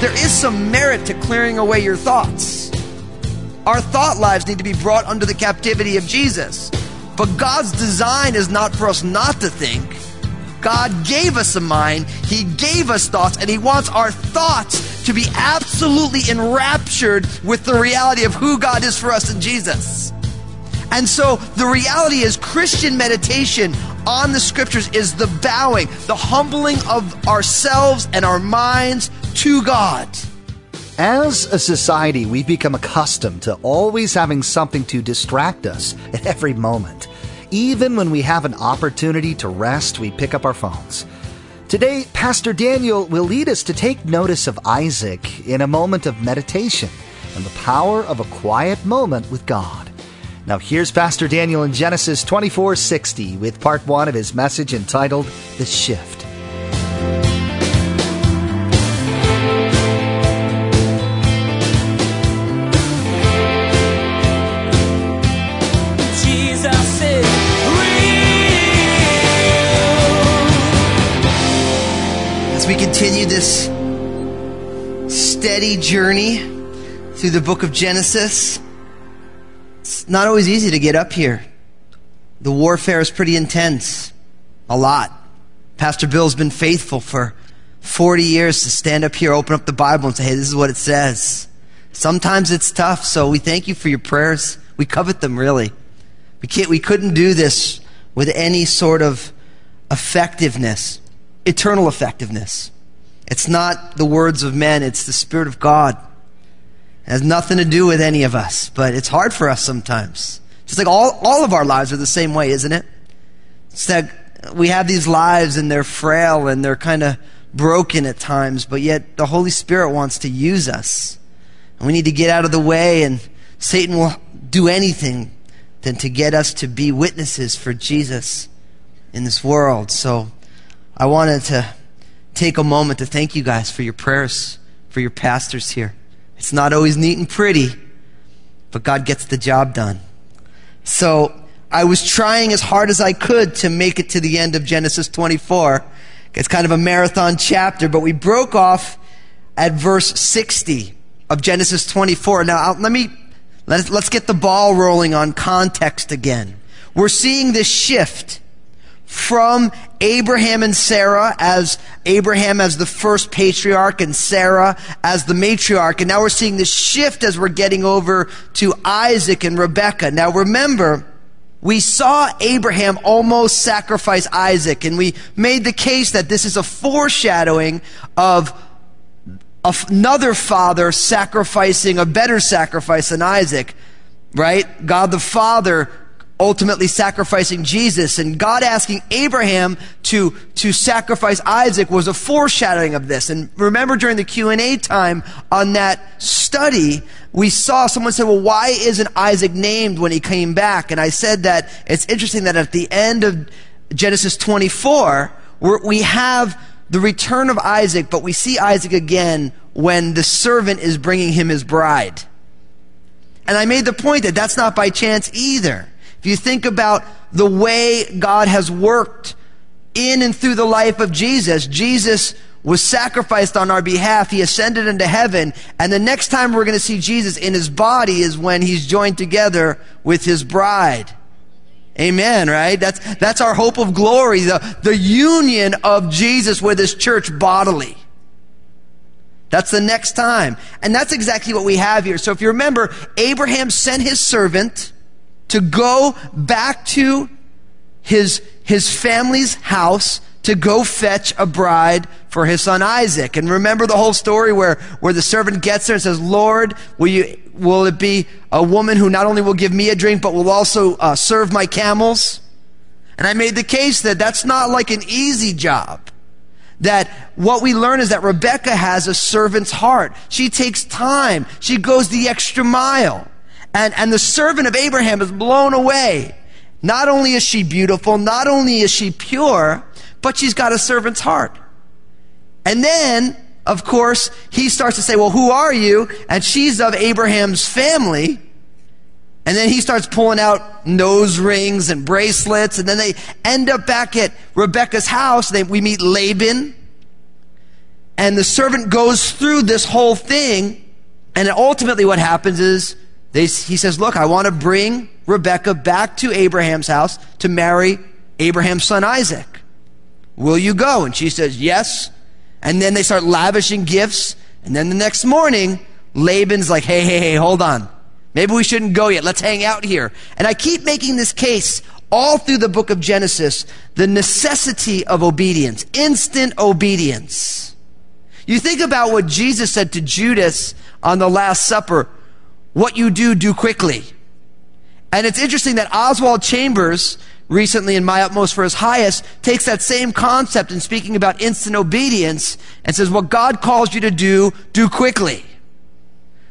There is some merit to clearing away your thoughts. Our thought lives need to be brought under the captivity of Jesus. But God's design is not for us not to think. God gave us a mind, He gave us thoughts, and He wants our thoughts to be absolutely enraptured with the reality of who God is for us in Jesus. And so the reality is Christian meditation on the scriptures is the bowing, the humbling of ourselves and our minds to God. As a society, we've become accustomed to always having something to distract us at every moment. Even when we have an opportunity to rest, we pick up our phones. Today, Pastor Daniel will lead us to take notice of Isaac in a moment of meditation and the power of a quiet moment with God. Now, here's Pastor Daniel in Genesis 24:60 with part 1 of his message entitled The Shift. This steady journey through the book of Genesis, it's not always easy to get up here. The warfare is pretty intense. A lot. Pastor Bill's been faithful for 40 years to stand up here, open up the Bible, and say, hey, this is what it says. Sometimes it's tough, so we thank you for your prayers. We covet them, really. We, can't, we couldn't do this with any sort of effectiveness, eternal effectiveness. It's not the words of men, it's the Spirit of God. It has nothing to do with any of us, but it's hard for us sometimes. Just like all, all of our lives are the same way, isn't it? It's that we have these lives and they're frail and they're kind of broken at times, but yet the Holy Spirit wants to use us. And we need to get out of the way, and Satan will do anything than to get us to be witnesses for Jesus in this world. So I wanted to take a moment to thank you guys for your prayers, for your pastors here. It's not always neat and pretty, but God gets the job done. So I was trying as hard as I could to make it to the end of Genesis 24. It's kind of a marathon chapter, but we broke off at verse 60 of Genesis 24. Now, let me, let's, let's get the ball rolling on context again. We're seeing this shift from Abraham and Sarah as Abraham as the first patriarch and Sarah as the matriarch. And now we're seeing this shift as we're getting over to Isaac and Rebekah. Now remember, we saw Abraham almost sacrifice Isaac and we made the case that this is a foreshadowing of another father sacrificing a better sacrifice than Isaac, right? God the Father ultimately sacrificing Jesus and God asking Abraham to, to sacrifice Isaac was a foreshadowing of this. And remember during the Q&A time on that study, we saw someone said, well, why isn't Isaac named when he came back? And I said that it's interesting that at the end of Genesis 24, we're, we have the return of Isaac, but we see Isaac again when the servant is bringing him his bride. And I made the point that that's not by chance either. If you think about the way God has worked in and through the life of Jesus, Jesus was sacrificed on our behalf. He ascended into heaven. And the next time we're going to see Jesus in his body is when he's joined together with his bride. Amen, right? That's, that's our hope of glory, the, the union of Jesus with his church bodily. That's the next time. And that's exactly what we have here. So if you remember, Abraham sent his servant to go back to his, his family's house to go fetch a bride for his son Isaac. And remember the whole story where, where the servant gets there and says, Lord, will you, will it be a woman who not only will give me a drink, but will also uh, serve my camels? And I made the case that that's not like an easy job. That what we learn is that Rebecca has a servant's heart. She takes time. She goes the extra mile. And, and the servant of Abraham is blown away Not only is she beautiful, not only is she pure, but she's got a servant's heart. And then, of course, he starts to say, well, who are you? And she's of Abraham's family. And then he starts pulling out nose rings and bracelets. And then they end up back at Rebecca's house. They, we meet Laban. And the servant goes through this whole thing. And ultimately what happens is they, he says, look, I want to bring Rebecca back to Abraham's house to marry Abraham's son Isaac. Will you go? And she says, yes. And then they start lavishing gifts. And then the next morning, Laban's like, hey, hey, hey, hold on. Maybe we shouldn't go yet. Let's hang out here. And I keep making this case all through the book of Genesis, the necessity of obedience, instant obedience. You think about what Jesus said to Judas on the Last Supper, what you do, do quickly. And it's interesting that Oswald Chambers, recently in My Utmost for His Highest, takes that same concept in speaking about instant obedience and says, what God calls you to do, do quickly.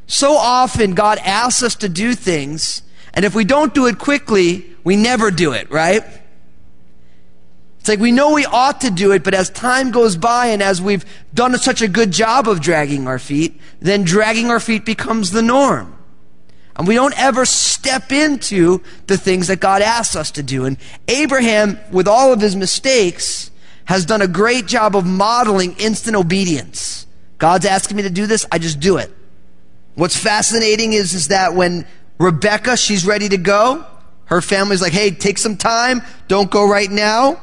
So often God asks us to do things, and if we don't do it quickly, we never do it, right? It's like we know we ought to do it, but as time goes by and as we've done such a good job of dragging our feet, then dragging our feet becomes the norm. And we don't ever step into the things that God asks us to do. And Abraham, with all of his mistakes, has done a great job of modeling instant obedience. God's asking me to do this, I just do it. What's fascinating is, is that when Rebecca, she's ready to go, her family's like, hey, take some time, don't go right now.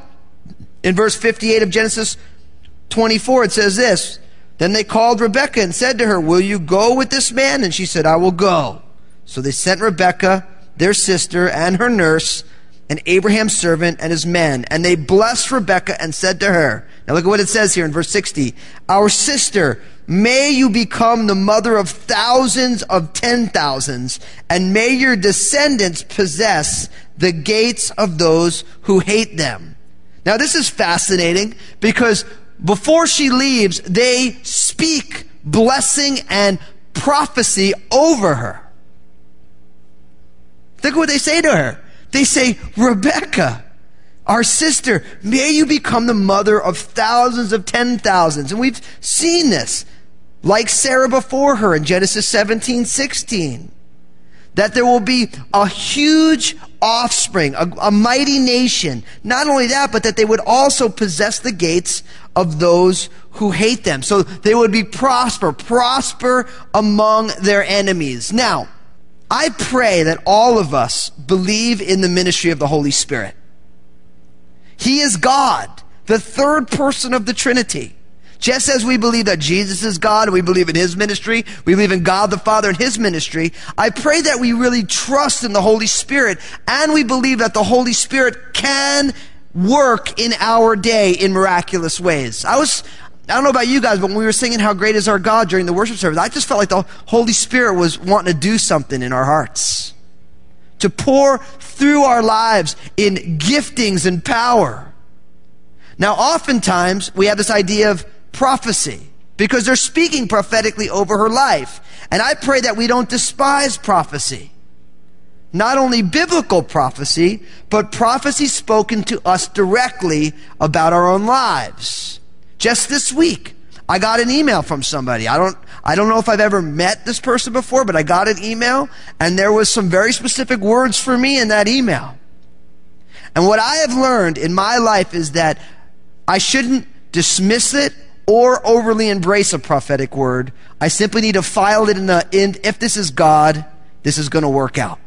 In verse 58 of Genesis 24, it says this, Then they called Rebecca and said to her, Will you go with this man? And she said, I will go. So they sent Rebekah, their sister, and her nurse, and Abraham's servant and his men. And they blessed Rebekah and said to her, Now look at what it says here in verse 60. Our sister, May you become the mother of thousands of ten thousands, and may your descendants possess the gates of those who hate them. Now this is fascinating because before she leaves, they speak blessing and prophecy over her. Think what they say to her. They say, Rebecca, our sister, may you become the mother of thousands of ten thousands. And we've seen this like Sarah before her in Genesis 17, 16. That there will be a huge offspring, a, a, mighty nation. Not only that, but that they would also possess the gates of those who hate them. So they would be prosper, prosper among their enemies. Now, I pray that all of us believe in the ministry of the Holy Spirit. He is God, the third person of the Trinity. Just as we believe that Jesus is God, we believe in His ministry, we believe in God the Father and His ministry, I pray that we really trust in the Holy Spirit and we believe that the Holy Spirit can work in our day in miraculous ways. I was, I don't know about you guys, but when we were singing How Great Is Our God during the worship service, I just felt like the Holy Spirit was wanting to do something in our hearts. To pour through our lives in giftings and power. Now, oftentimes, we have this idea of prophecy because they're speaking prophetically over her life. And I pray that we don't despise prophecy. Not only biblical prophecy, but prophecy spoken to us directly about our own lives. Just this week, I got an email from somebody. I don't, I don't know if I've ever met this person before, but I got an email and there was some very specific words for me in that email. And what I have learned in my life is that I shouldn't dismiss it or overly embrace a prophetic word. I simply need to file it in the, in, if this is God, this is going to work out.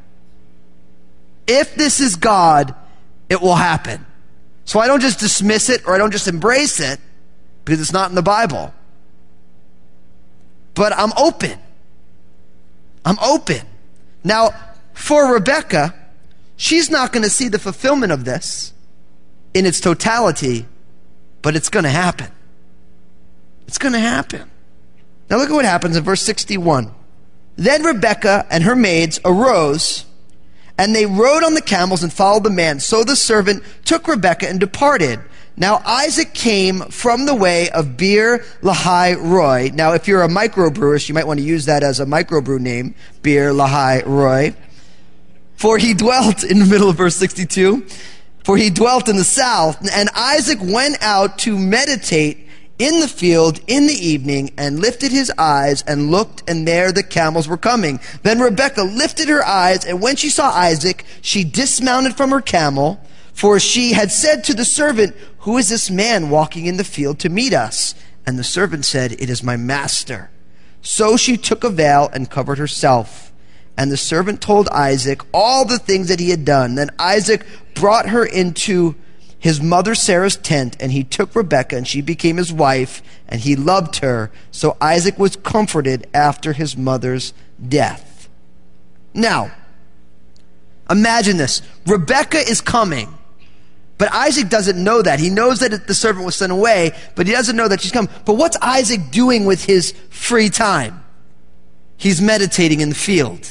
If this is God, it will happen. So I don't just dismiss it or I don't just embrace it because it's not in the Bible. But I'm open. I'm open. Now, for Rebecca, she's not going to see the fulfillment of this in its totality, but it's going to happen. It's going to happen. Now look at what happens in verse 61. Then Rebekah and her maids arose, and they rode on the camels and followed the man. So the servant took Rebekah and departed. Now Isaac came from the way of Beer Lahai Roi. Now if you're a microbrewist, you might want to use that as a microbrew name, Beer Lahai Roi. For he dwelt in the middle of verse 62. For he dwelt in the south, and Isaac went out to meditate in the field in the evening and lifted his eyes and looked, and there the camels were coming. Then Rebekah lifted her eyes, and when she saw Isaac, she dismounted from her camel, for she had said to the servant, Who is this man walking in the field to meet us? And the servant said, It is my master. So she took a veil and covered herself. And the servant told Isaac all the things that he had done. Then Isaac brought her into his mother Sarah's tent, and he took Rebekah, and she became his wife, and he loved her. So Isaac was comforted after his mother's death. Now, imagine this. Rebekah is coming. But Isaac doesn't know that. He knows that the servant was sent away, but he doesn't know that she's come. But what's Isaac doing with his free time? He's meditating in the field.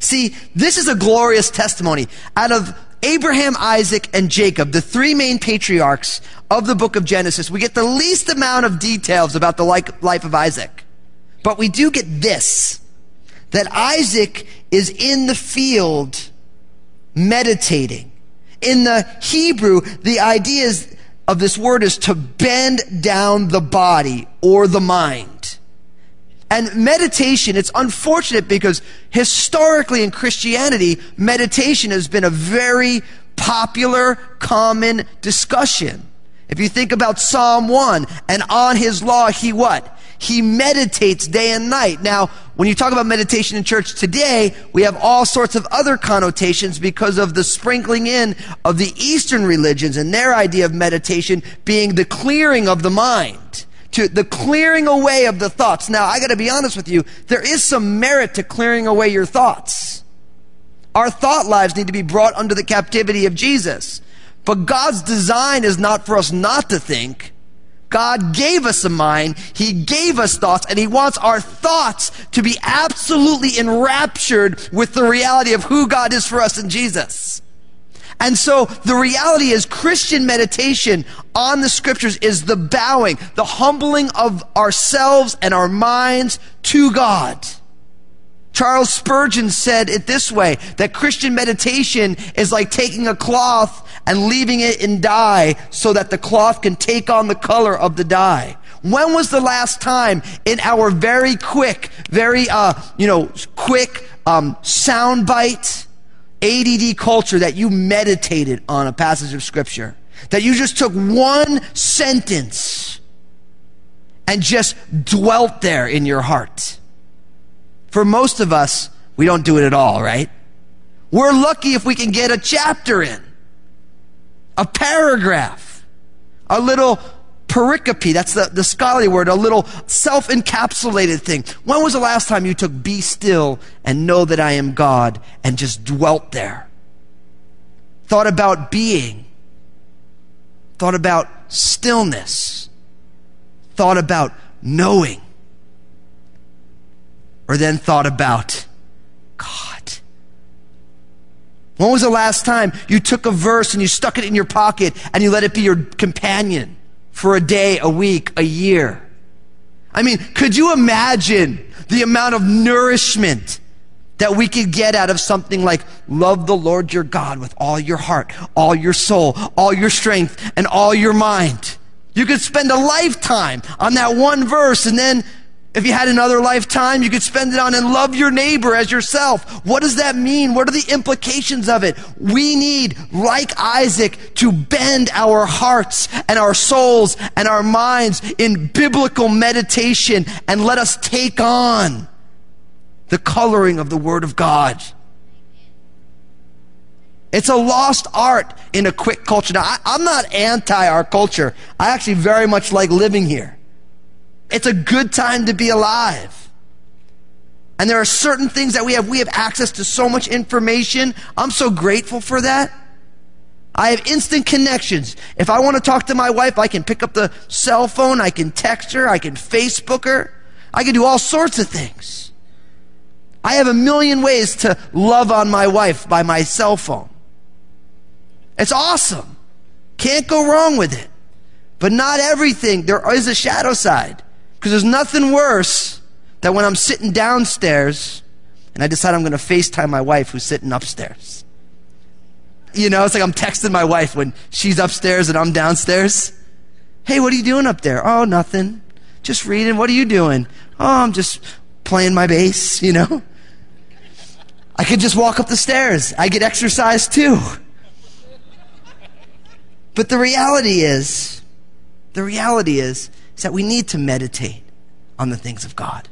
See, this is a glorious testimony. Out of Abraham, Isaac, and Jacob, the three main patriarchs of the book of Genesis, we get the least amount of details about the life of Isaac. But we do get this that Isaac is in the field meditating. In the Hebrew, the idea is, of this word is to bend down the body or the mind. And meditation, it's unfortunate because historically in Christianity, meditation has been a very popular, common discussion. If you think about Psalm 1, and on his law he what? He meditates day and night. Now, when you talk about meditation in church today, we have all sorts of other connotations because of the sprinkling in of the Eastern religions and their idea of meditation being the clearing of the mind to the clearing away of the thoughts. Now, I gotta be honest with you, there is some merit to clearing away your thoughts. Our thought lives need to be brought under the captivity of Jesus. But God's design is not for us not to think. God gave us a mind, He gave us thoughts, and He wants our thoughts to be absolutely enraptured with the reality of who God is for us in Jesus. And so the reality is Christian meditation on the scriptures is the bowing, the humbling of ourselves and our minds to God. Charles Spurgeon said it this way, that Christian meditation is like taking a cloth and leaving it in dye so that the cloth can take on the color of the dye. When was the last time in our very quick, very, uh, you know, quick, um, soundbite, ADD culture that you meditated on a passage of scripture. That you just took one sentence and just dwelt there in your heart. For most of us, we don't do it at all, right? We're lucky if we can get a chapter in, a paragraph, a little pericope, that's the, the scholarly word, a little self encapsulated thing. When was the last time you took be still and know that I am God and just dwelt there? Thought about being, thought about stillness, thought about knowing, or then thought about God. When was the last time you took a verse and you stuck it in your pocket and you let it be your companion? for a day, a week, a year. I mean, could you imagine the amount of nourishment that we could get out of something like love the Lord your God with all your heart, all your soul, all your strength, and all your mind? You could spend a lifetime on that one verse and then if you had another lifetime, you could spend it on and love your neighbor as yourself. What does that mean? What are the implications of it? We need, like Isaac, to bend our hearts and our souls and our minds in biblical meditation and let us take on the coloring of the Word of God. It's a lost art in a quick culture. Now, I, am not anti our culture. I actually very much like living here. It's a good time to be alive. And there are certain things that we have. We have access to so much information. I'm so grateful for that. I have instant connections. If I want to talk to my wife, I can pick up the cell phone, I can text her, I can Facebook her, I can do all sorts of things. I have a million ways to love on my wife by my cell phone. It's awesome. Can't go wrong with it. But not everything. There is a shadow side. Because there's nothing worse than when I'm sitting downstairs and I decide I'm going to FaceTime my wife who's sitting upstairs. You know, it's like I'm texting my wife when she's upstairs and I'm downstairs. Hey, what are you doing up there? Oh, nothing. Just reading. What are you doing? Oh, I'm just playing my bass, you know? I could just walk up the stairs. I get exercise too. But the reality is, the reality is, is that we need to meditate on the things of God.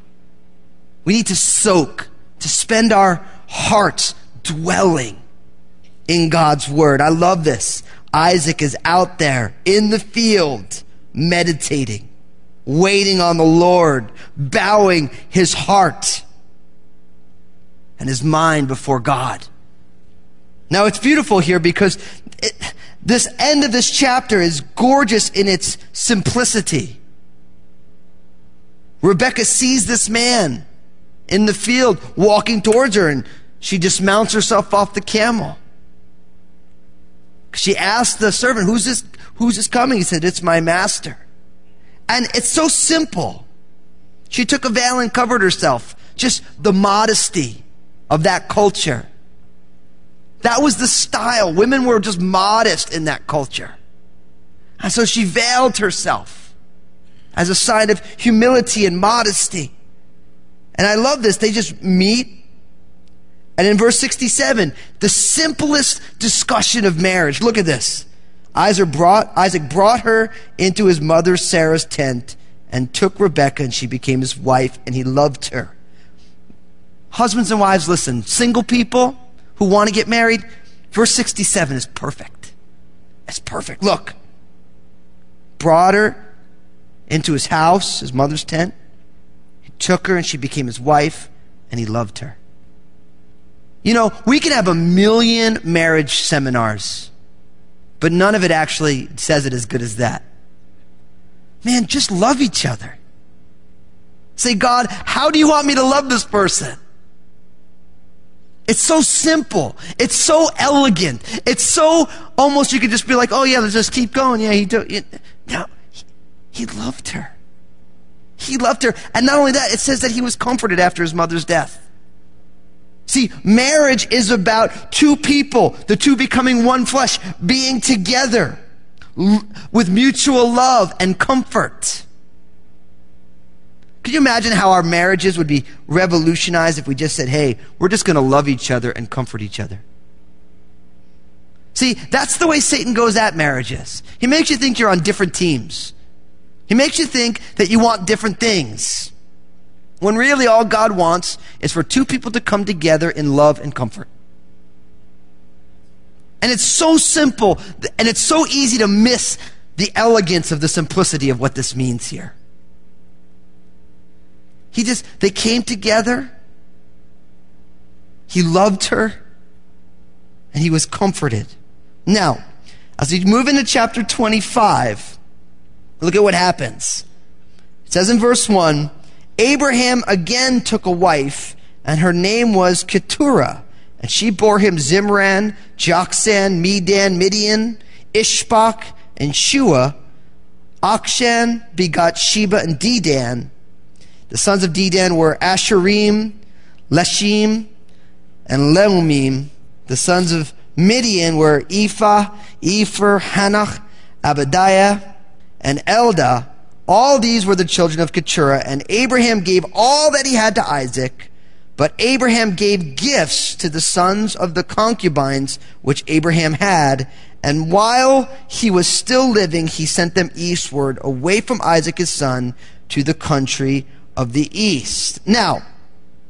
We need to soak, to spend our hearts dwelling in God's word. I love this. Isaac is out there in the field meditating, waiting on the Lord, bowing his heart and his mind before God. Now it's beautiful here because it, this end of this chapter is gorgeous in its simplicity. Rebecca sees this man in the field walking towards her and she dismounts herself off the camel. She asked the servant, who's this, who's this coming? He said, it's my master. And it's so simple. She took a veil and covered herself. Just the modesty of that culture. That was the style. Women were just modest in that culture. And so she veiled herself as a sign of humility and modesty. And I love this. They just meet. And in verse 67, the simplest discussion of marriage. Look at this. Isaac brought, Isaac brought her into his mother Sarah's tent and took Rebekah and she became his wife and he loved her. Husbands and wives, listen. Single people who want to get married, verse 67 is perfect. It's perfect. Look. Brought her into his house, his mother's tent. He took her and she became his wife and he loved her. You know, we can have a million marriage seminars, but none of it actually says it as good as that. Man, just love each other. Say, God, how do you want me to love this person? It's so simple. It's so elegant. It's so almost you could just be like, oh yeah, let's just keep going. Yeah, he do. No, he, loved her. He loved her. And not only that, it says that he was comforted after his mother's death. See, marriage is about two people, the two becoming one flesh, being together with mutual love and comfort. Could you imagine how our marriages would be revolutionized if we just said, hey, we're just going to love each other and comfort each other? See, that's the way Satan goes at marriages. He makes you think you're on different teams. He makes you think that you want different things. When really all God wants is for two people to come together in love and comfort. And it's so simple and it's so easy to miss the elegance of the simplicity of what this means here. He just, they came together. He loved her and he was comforted. Now, as we move into chapter 25, look at what happens. It says in verse 1 Abraham again took a wife, and her name was Keturah. And she bore him Zimran, Jokshan, Medan, Midian, Ishbak, and Shua. Akshan begot Sheba and Dedan. The sons of Dedan were Asshurim, Leshim, and Leummim. The sons of Midian were Ephah, Epher, Hanoch, Abadiah, and Eldah. All these were the children of Keturah, and Abraham gave all that he had to Isaac. But Abraham gave gifts to the sons of the concubines which Abraham had, and while he was still living, he sent them eastward, away from Isaac his son, to the country of the east. Now,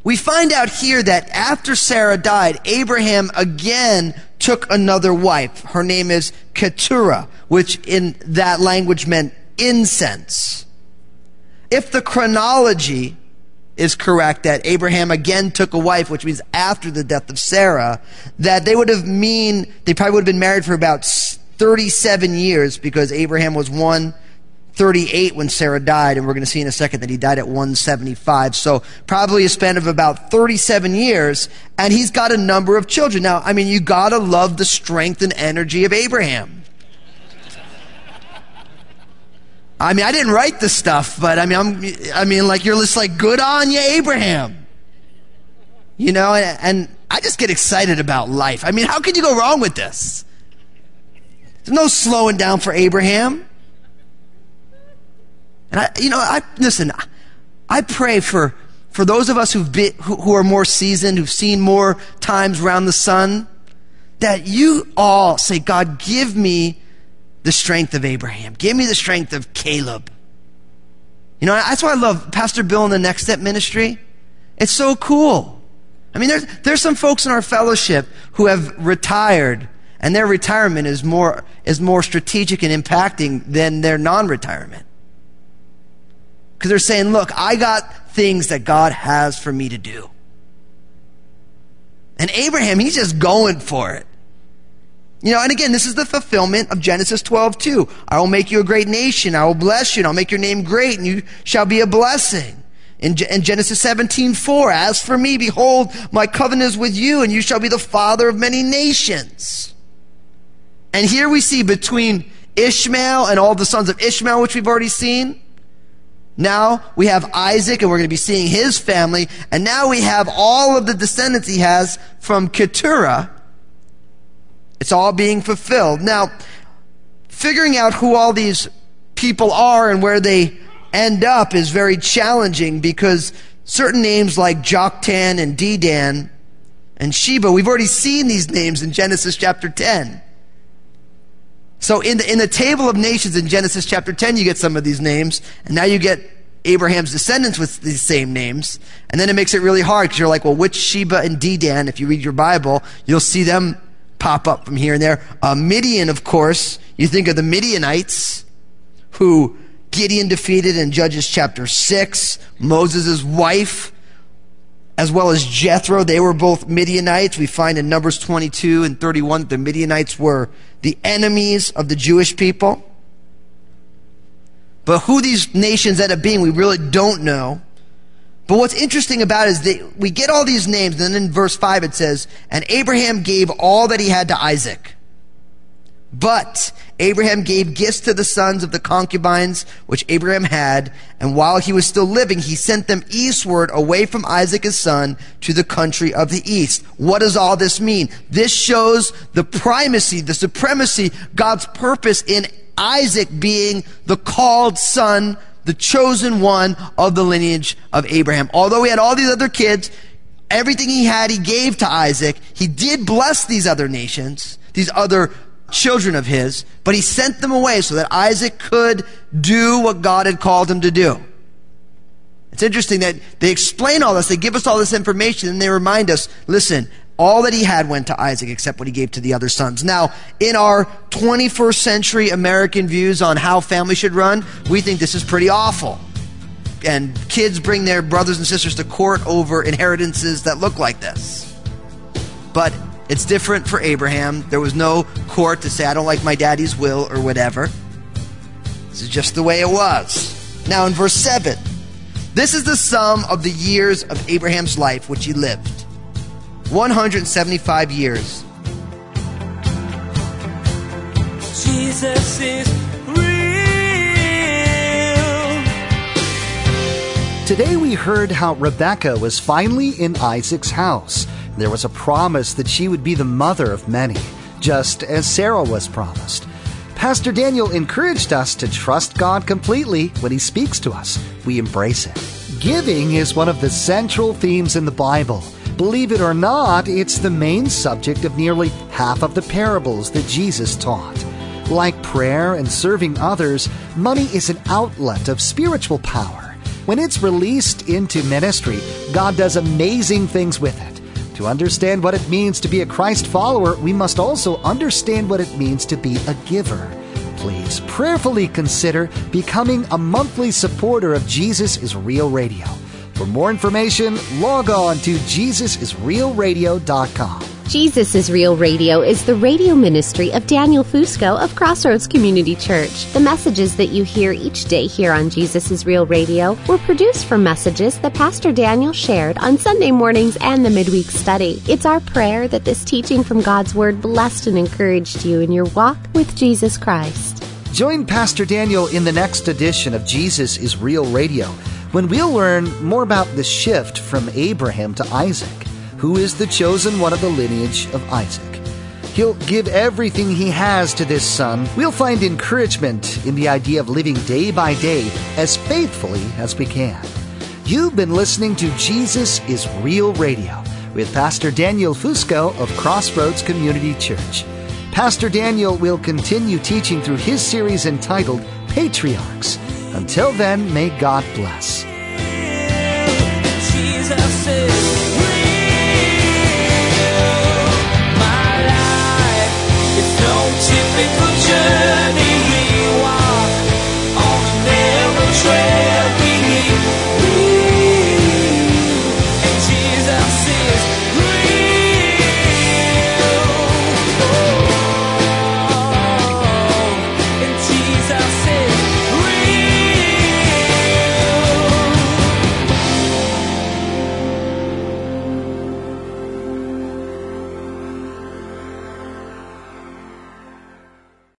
we find out here that after Sarah died, Abraham again took another wife. Her name is Keturah, which in that language meant incense. If the chronology is correct that Abraham again took a wife, which means after the death of Sarah, that they would have mean, they probably would have been married for about 37 years because Abraham was one 38 when Sarah died, and we're going to see in a second that he died at 175. So probably a span of about 37 years, and he's got a number of children. Now, I mean, you gotta love the strength and energy of Abraham. I mean, I didn't write the stuff, but I mean, I'm, I mean, like you're just like, good on you, Abraham. You know, and, and I just get excited about life. I mean, how could you go wrong with this? There's no slowing down for Abraham. And I, you know, I, listen, I pray for, for those of us who've been, who, who are more seasoned, who've seen more times around the sun, that you all say, God, give me the strength of Abraham. Give me the strength of Caleb. You know, that's why I love Pastor Bill in the Next Step Ministry. It's so cool. I mean, there's, there's some folks in our fellowship who have retired and their retirement is more, is more strategic and impacting than their non-retirement. Because they're saying, look, I got things that God has for me to do. And Abraham, he's just going for it. You know, and again, this is the fulfillment of Genesis 12, too. I will make you a great nation. I will bless you and I'll make your name great and you shall be a blessing. In, in Genesis 17, 4, as for me, behold, my covenant is with you and you shall be the father of many nations. And here we see between Ishmael and all the sons of Ishmael, which we've already seen, now we have Isaac and we're going to be seeing his family. And now we have all of the descendants he has from Keturah. It's all being fulfilled. Now, figuring out who all these people are and where they end up is very challenging because certain names like Joktan and Dedan and Sheba, we've already seen these names in Genesis chapter 10. So in the, in the table of nations in Genesis chapter 10, you get some of these names, and now you get Abraham's descendants with these same names. And then it makes it really hard because you're like, well, which Sheba and Dedan, if you read your Bible, you'll see them pop up from here and there. Uh, Midian, of course, you think of the Midianites who Gideon defeated in Judges chapter 6, Moses' wife as well as Jethro. They were both Midianites. We find in Numbers 22 and 31 that the Midianites were the enemies of the Jewish people. But who these nations end up being, we really don't know. But what's interesting about it is that we get all these names, and then in verse 5 it says, And Abraham gave all that he had to Isaac. But Abraham gave gifts to the sons of the concubines which Abraham had, and while he was still living, he sent them eastward away from Isaac his son to the country of the east. What does all this mean? This shows the primacy, the supremacy, God's purpose in Isaac being the called son, the chosen one of the lineage of Abraham. Although he had all these other kids, everything he had, he gave to Isaac. He did bless these other nations, these other children of his, but he sent them away so that Isaac could do what God had called him to do. It's interesting that they explain all this, they give us all this information, and they remind us, listen, all that he had went to Isaac except what he gave to the other sons. Now, in our 21st century American views on how family should run, we think this is pretty awful. And kids bring their brothers and sisters to court over inheritances that look like this. But it's different for Abraham. There was no court to say, I don't like my daddy's will or whatever. This is just the way it was. Now, in verse 7, this is the sum of the years of Abraham's life which he lived 175 years. Jesus is real. Today we heard how Rebecca was finally in Isaac's house. There was a promise that she would be the mother of many, just as Sarah was promised. Pastor Daniel encouraged us to trust God completely when He speaks to us. We embrace it. Giving is one of the central themes in the Bible. Believe it or not, it's the main subject of nearly half of the parables that Jesus taught. Like prayer and serving others, money is an outlet of spiritual power. When it's released into ministry, God does amazing things with it. To understand what it means to be a Christ follower, we must also understand what it means to be a giver. Please prayerfully consider becoming a monthly supporter of Jesus is Real Radio. For more information, log on to JesusIsRealRadio.com. Jesus is Real Radio is the radio ministry of Daniel Fusco of Crossroads Community Church. The messages that you hear each day here on Jesus is Real Radio were produced from messages that Pastor Daniel shared on Sunday mornings and the midweek study. It's our prayer that this teaching from God's Word blessed and encouraged you in your walk with Jesus Christ. Join Pastor Daniel in the next edition of Jesus is Real Radio when we'll learn more about the shift from Abraham to Isaac. Who is the chosen one of the lineage of Isaac. He'll give everything he has to this son. We'll find encouragement in the idea of living day by day as faithfully as we can. You've been listening to Jesus is Real Radio with Pastor Daniel Fusco of Crossroads Community Church. Pastor Daniel will continue teaching through his series entitled Patriarchs. Until then, may God bless.